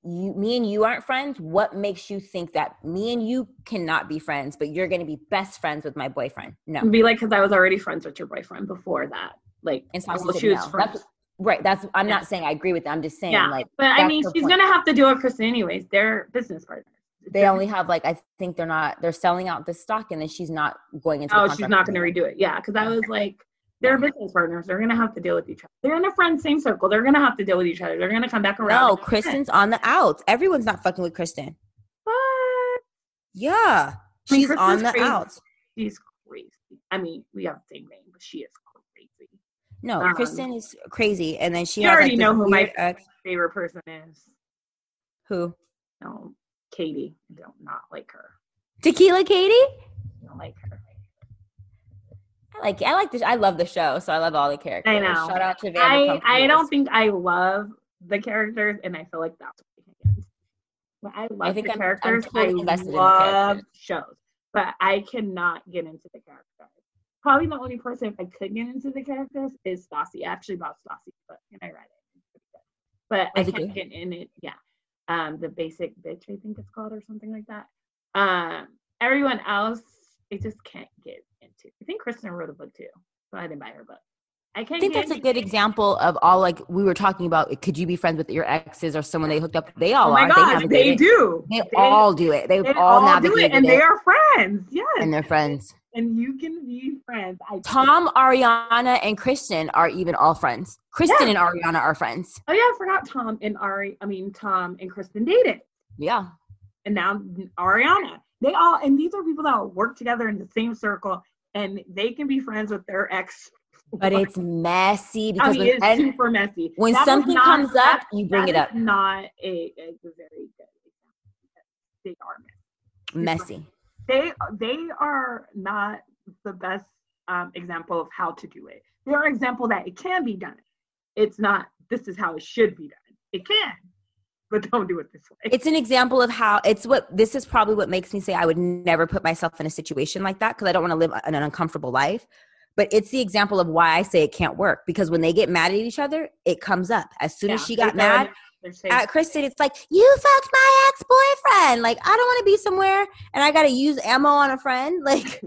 you, me and you aren't friends. What makes you think that me and you cannot be friends, but you're going to be best friends with my boyfriend? No. Be like, because I was already friends with your boyfriend before that. Like, And well, she was no. friends. That's- Right. That's. I'm Yeah. not saying I agree with them. I'm just saying Yeah, like. But I mean, she's point. gonna have to deal with Kristen anyways. They're business partners. They only have like I think they're not. They're selling out the stock, and then she's not going into. the Oh, she's not gonna redo it. Yeah, because I was like, they're business partners. They're gonna have to deal with each other. They're in the friend same circle. They're gonna have to deal with each other. They're gonna come back around. No, Kristen's on the outs. Everyone's not fucking with Kristen. What? Yeah, I mean, she's on the crazy. outs. She's crazy. I mean, we have the same name, but she is. No, Um, Kristen is crazy, and then she you has already like, know who my ex. favorite person is. Who? No, Katie. I don't not like her. Tequila Katie. I don't like her. I like. I like this. I love the show, so I love all the characters. I know. Shout out to I Vanderpump. I Rules. don't think I love the characters, and I feel like that's what. But I love think the I'm- I'm totally I invested in the love characters. shows, but I cannot get into the characters. Probably the only person if I could get into the characters is Stassi. I actually bought Stassi, but and I read it. It's pretty good. But I Is can't good? get in it. Yeah, um, the basic bitch, I think it's called, or something like that. Um, everyone else, I just can't get into. I think Kristen wrote a book too, so I didn't buy her book. I can't. I think that's a good example of all like we were talking about. Could you be friends with your exes or someone they hooked up? They all Oh my are. they, they do. They, all do it. They all, all do it, and it, they are friends. Yes, and they're friends. And you can be friends. I Tom, Ariana, and Kristen are even all friends. Kristen Yeah. and Ariana are friends. Oh yeah, I forgot Tom and Ari. I mean Tom and Kristen dated, Yeah. and now Ariana. They all and these are people that work together in the same circle, and they can be friends with their ex. But it's <laughs> messy I because mean, it's super messy. when That something not- comes up, you bring it up. Not a, a very good example. They are messy. Messy. They they are not the best um, example of how to do it. They're an example that it can be done. It's not this is how it should be done. It can, but don't do it this way. It's an example of how it's what this is probably what makes me say I would never put myself in a situation like that because I don't want to live an uncomfortable life. But it's the example of why I say it can't work because when they get mad at each other, it comes up. As soon as she got mad in, they're saying- at Kristen, it's like, you fucked my ex boyfriend. Like, I don't want to be somewhere and I got to use ammo on a friend. Like,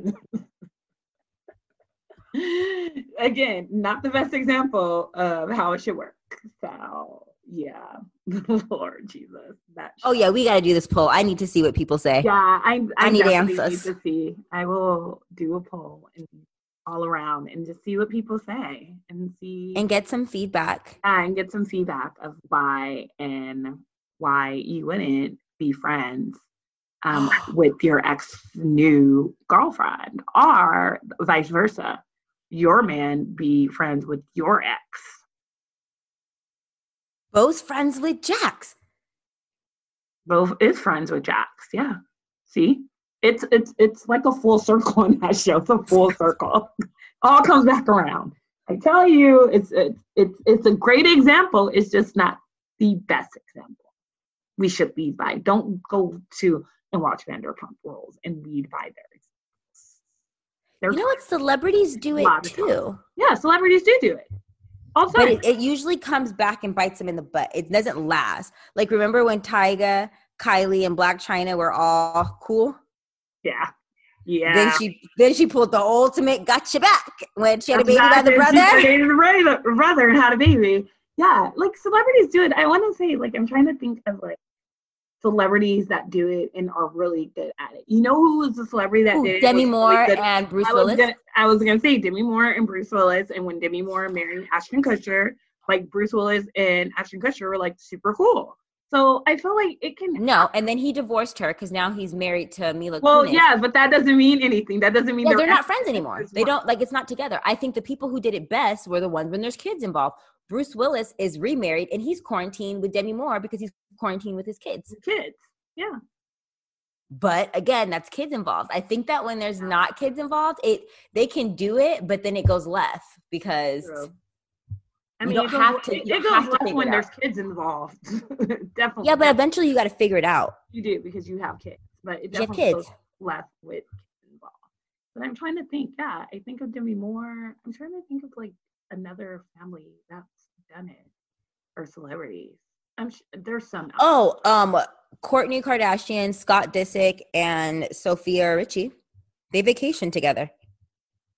<laughs> Again, not the best example of how it should work. So yeah, <laughs> Lord Jesus, that. oh, yeah, we got to do this poll. I need to see what people say. Yeah, I I, I need answers. Need to see. I will do a poll and all around and just see what people say and see And get some feedback. Yeah, and get some feedback of why and why you wouldn't be friends um, <gasps> with your ex new girlfriend or vice versa. Your man be friends with your ex. Both friends with Jax. Both is friends with Jax. Yeah. See? It's it's it's like a full circle in that show. It's a full circle. <laughs> All comes back around. I tell you, it's it's it's it's a great example. It's just not the best example. We should lead by. Don't go to and watch Vanderpump Rules and read by theirs. They're you know what? Celebrities do it too. Yeah, celebrities do do it. All but it, it, usually comes back and bites them in the butt. It doesn't last. Like remember when Tyga, Kylie, and Blac Chyna were all cool? Yeah. Yeah. Then she then she pulled the ultimate gotcha back when she had a baby by the brother. She had a brother and had a baby. Yeah, like celebrities do it. I want to say, like, I'm trying to think of like celebrities that do it and are really good at it. You know who was the celebrity that Ooh, did it? Demi Moore really and Bruce I Willis. Gonna, I was gonna say Demi Moore and Bruce Willis, and when Demi Moore married Ashton Kutcher, like Bruce Willis and Ashton Kutcher were like super cool. So I feel like it can. No, happen. and then he divorced her because now he's married to Mila. Well, Kunis. yeah, but that doesn't mean anything. That doesn't mean yeah, they're, they're not friends anymore. They don't like it's not together. I think the people who did it best were the ones when there's kids involved. Bruce Willis is remarried and he's quarantined with Demi Moore because he's quarantined with his kids. Kids, yeah. But again, that's kids involved. I think that when there's not kids involved, it they can do it, but then it goes left because. True I mean, you don't have to. It, it goes less when there's kids involved. <laughs> definitely. Yeah, but eventually you got to figure it out. You do because you have kids, but it definitely kids. goes less with kids involved. But I'm trying to think. Yeah, I think of Demi Moore. I'm trying to think of like another family that's done it or celebrities. I'm sh- there's some. Oh, um, Kourtney Kardashian, Scott Disick, and Sofia Richie. They vacation together.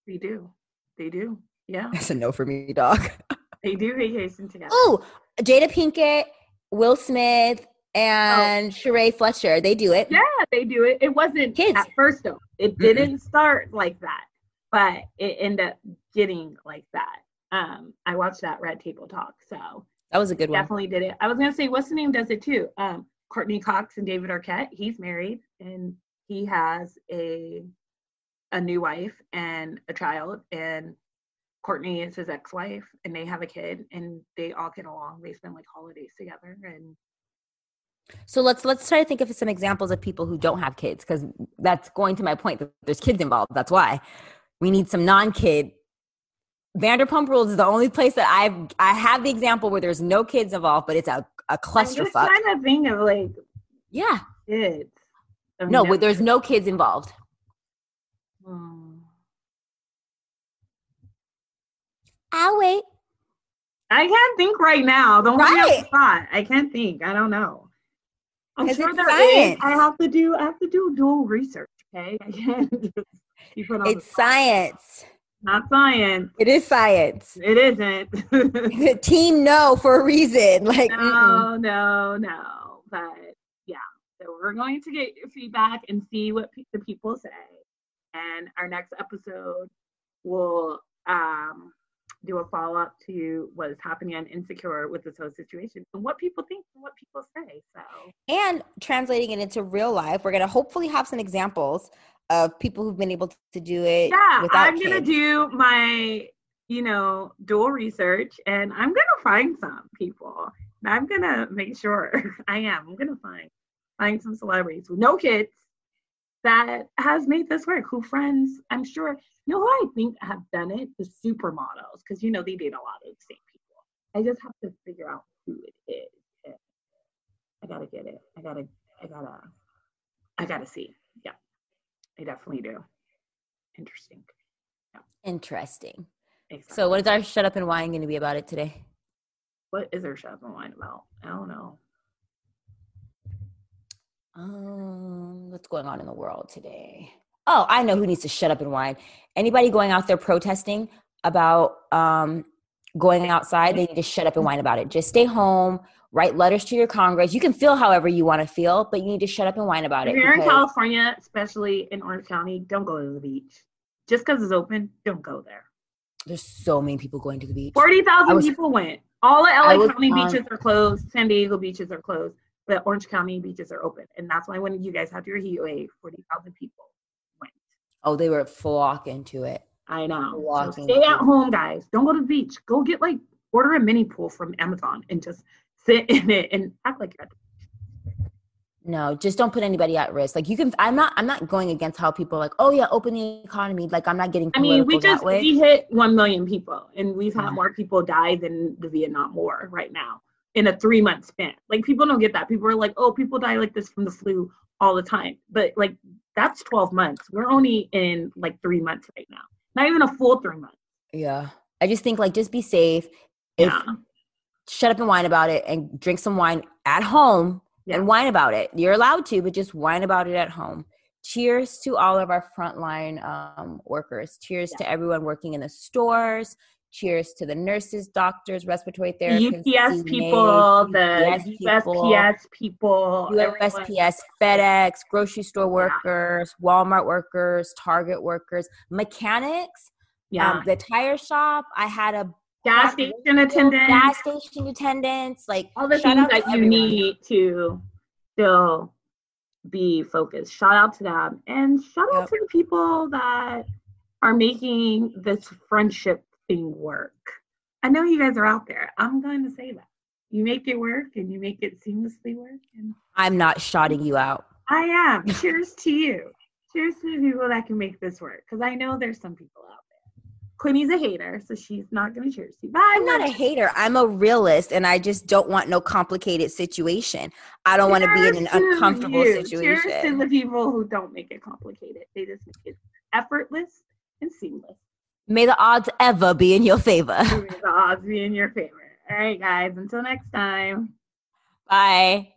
They do. They do. Yeah. <laughs> That's a no for me, dog. <laughs> They do vacation together. Oh, Jada Pinkett, Will Smith, and oh. Sheree Fletcher. They do it. Yeah, they do it. It wasn't Kids. at first though. It didn't mm start like that, but it ended up getting like that. Um, I watched that Red Table Talk, so that was a good one. Definitely did it. I was gonna say, what's the name does it too? Um, Courteney Cox and David Arquette. He's married and he has a a new wife and a child, and Courteney is his ex-wife, and they have a kid, and they all get along. They spend like holidays together, and so let's let's try to think of some examples of people who don't have kids, because that's going to my point that there's kids involved. That's why we need some non-kid. Vanderpump Rules is the only place that I've I have the example where there's no kids involved, but it's a a clusterfuck. kind of thing of like yeah kids. no, but there's no kids involved. I'll wait. I can't think right now. Don't right. spot. I can't think. I don't know. I'm sure there science. is. I have to do. I have to do dual research. Okay, <laughs> I can't. it's science. Not science. It is science. It isn't. <laughs> <laughs> the team no for a reason. Like no, mm-mm. no, no. But yeah, so we're going to get your feedback and see what pe- the people say. And our next episode will um do a follow up to what is happening on Insecure with this whole situation and what people think and what people say. So, and translating it into real life, we're going to hopefully have some examples of people who've been able to do it. Yeah, I'm going to do my, you know, dual research and I'm going to find some people. I'm going to make sure <laughs> I am. I'm going to find find some celebrities with no kids that has made this work who friends i'm sure you know who i think have done it? The supermodels because you know they date a lot of the same people. I just have to figure out who it is. I gotta get it. I gotta i gotta i gotta see. Yeah. I definitely do. Interesting. Yeah. interesting. Exactly. so what is our shut up and wine going to be about it today? What is our shut up and wine about? I don't know. Um, what's going on in the world today? Oh, I know who needs to shut up and whine. Anybody going out there protesting about um, going outside, they need to shut up and whine about it. Just stay home, write letters to your Congress. You can feel however you want to feel, but you need to shut up and whine about it. If you're in California, especially in Orange County, don't go to the beach. Just because it's open, don't go there. There's so many people going to the beach. 40,000 people went. All the LA County beaches are closed. San Diego beaches are closed but Orange County beaches are open. And that's why when you guys had your heat wave, 40,000 people. Oh, they were flocking to it. I know. So stay at home, guys. Don't go to the beach. Go get like, order a mini pool from Amazon and just sit in it and act like you're at the no just don't put anybody at risk like you can i'm not i'm not going against how people are like oh yeah open the economy like i'm not getting i mean we just we hit 1 million people and we've had more people die than the vietnam war right now in a three month span. Like people don't get that. People are like, oh, people die like this from the flu all the time. But like that's 12 months. We're only in like three months right now. Not even a full three months. Yeah. I just think like just be safe. If, Yeah. Shut up and whine about it and drink some wine at home Yeah. and whine about it. You're allowed to, but just whine about it at home. Cheers to all of our frontline um, workers. Cheers to everyone working in the stores. Cheers to the nurses, doctors, respiratory The therapists, UPS people, the UPS USPS people. USPS, FedEx, grocery store workers, Walmart workers, Target workers, mechanics, yeah, um, the tire shop. I had a gas station attendant, gas station attendants, like all the things that you everyone. need to still be focused. Shout out to them and shout out to the people that are making this friendship work. I know you guys are out there. I'm going to say that. You make it work and you make it seamlessly work. And I'm not shouting you out. I am. Cheers to you. Cheers to the people that can make this work. Because I know there's some people out there. Quinny's a hater, so she's not going to cheers to you. But I I'm not a hater. I'm a realist, and I just don't want no complicated situation. I don't want to be in an uncomfortable you. Cheers to the people who don't make it complicated. They just make it effortless and seamless. May the odds ever be in your favor. May the odds be in your favor. All right, guys. Until next time. Bye.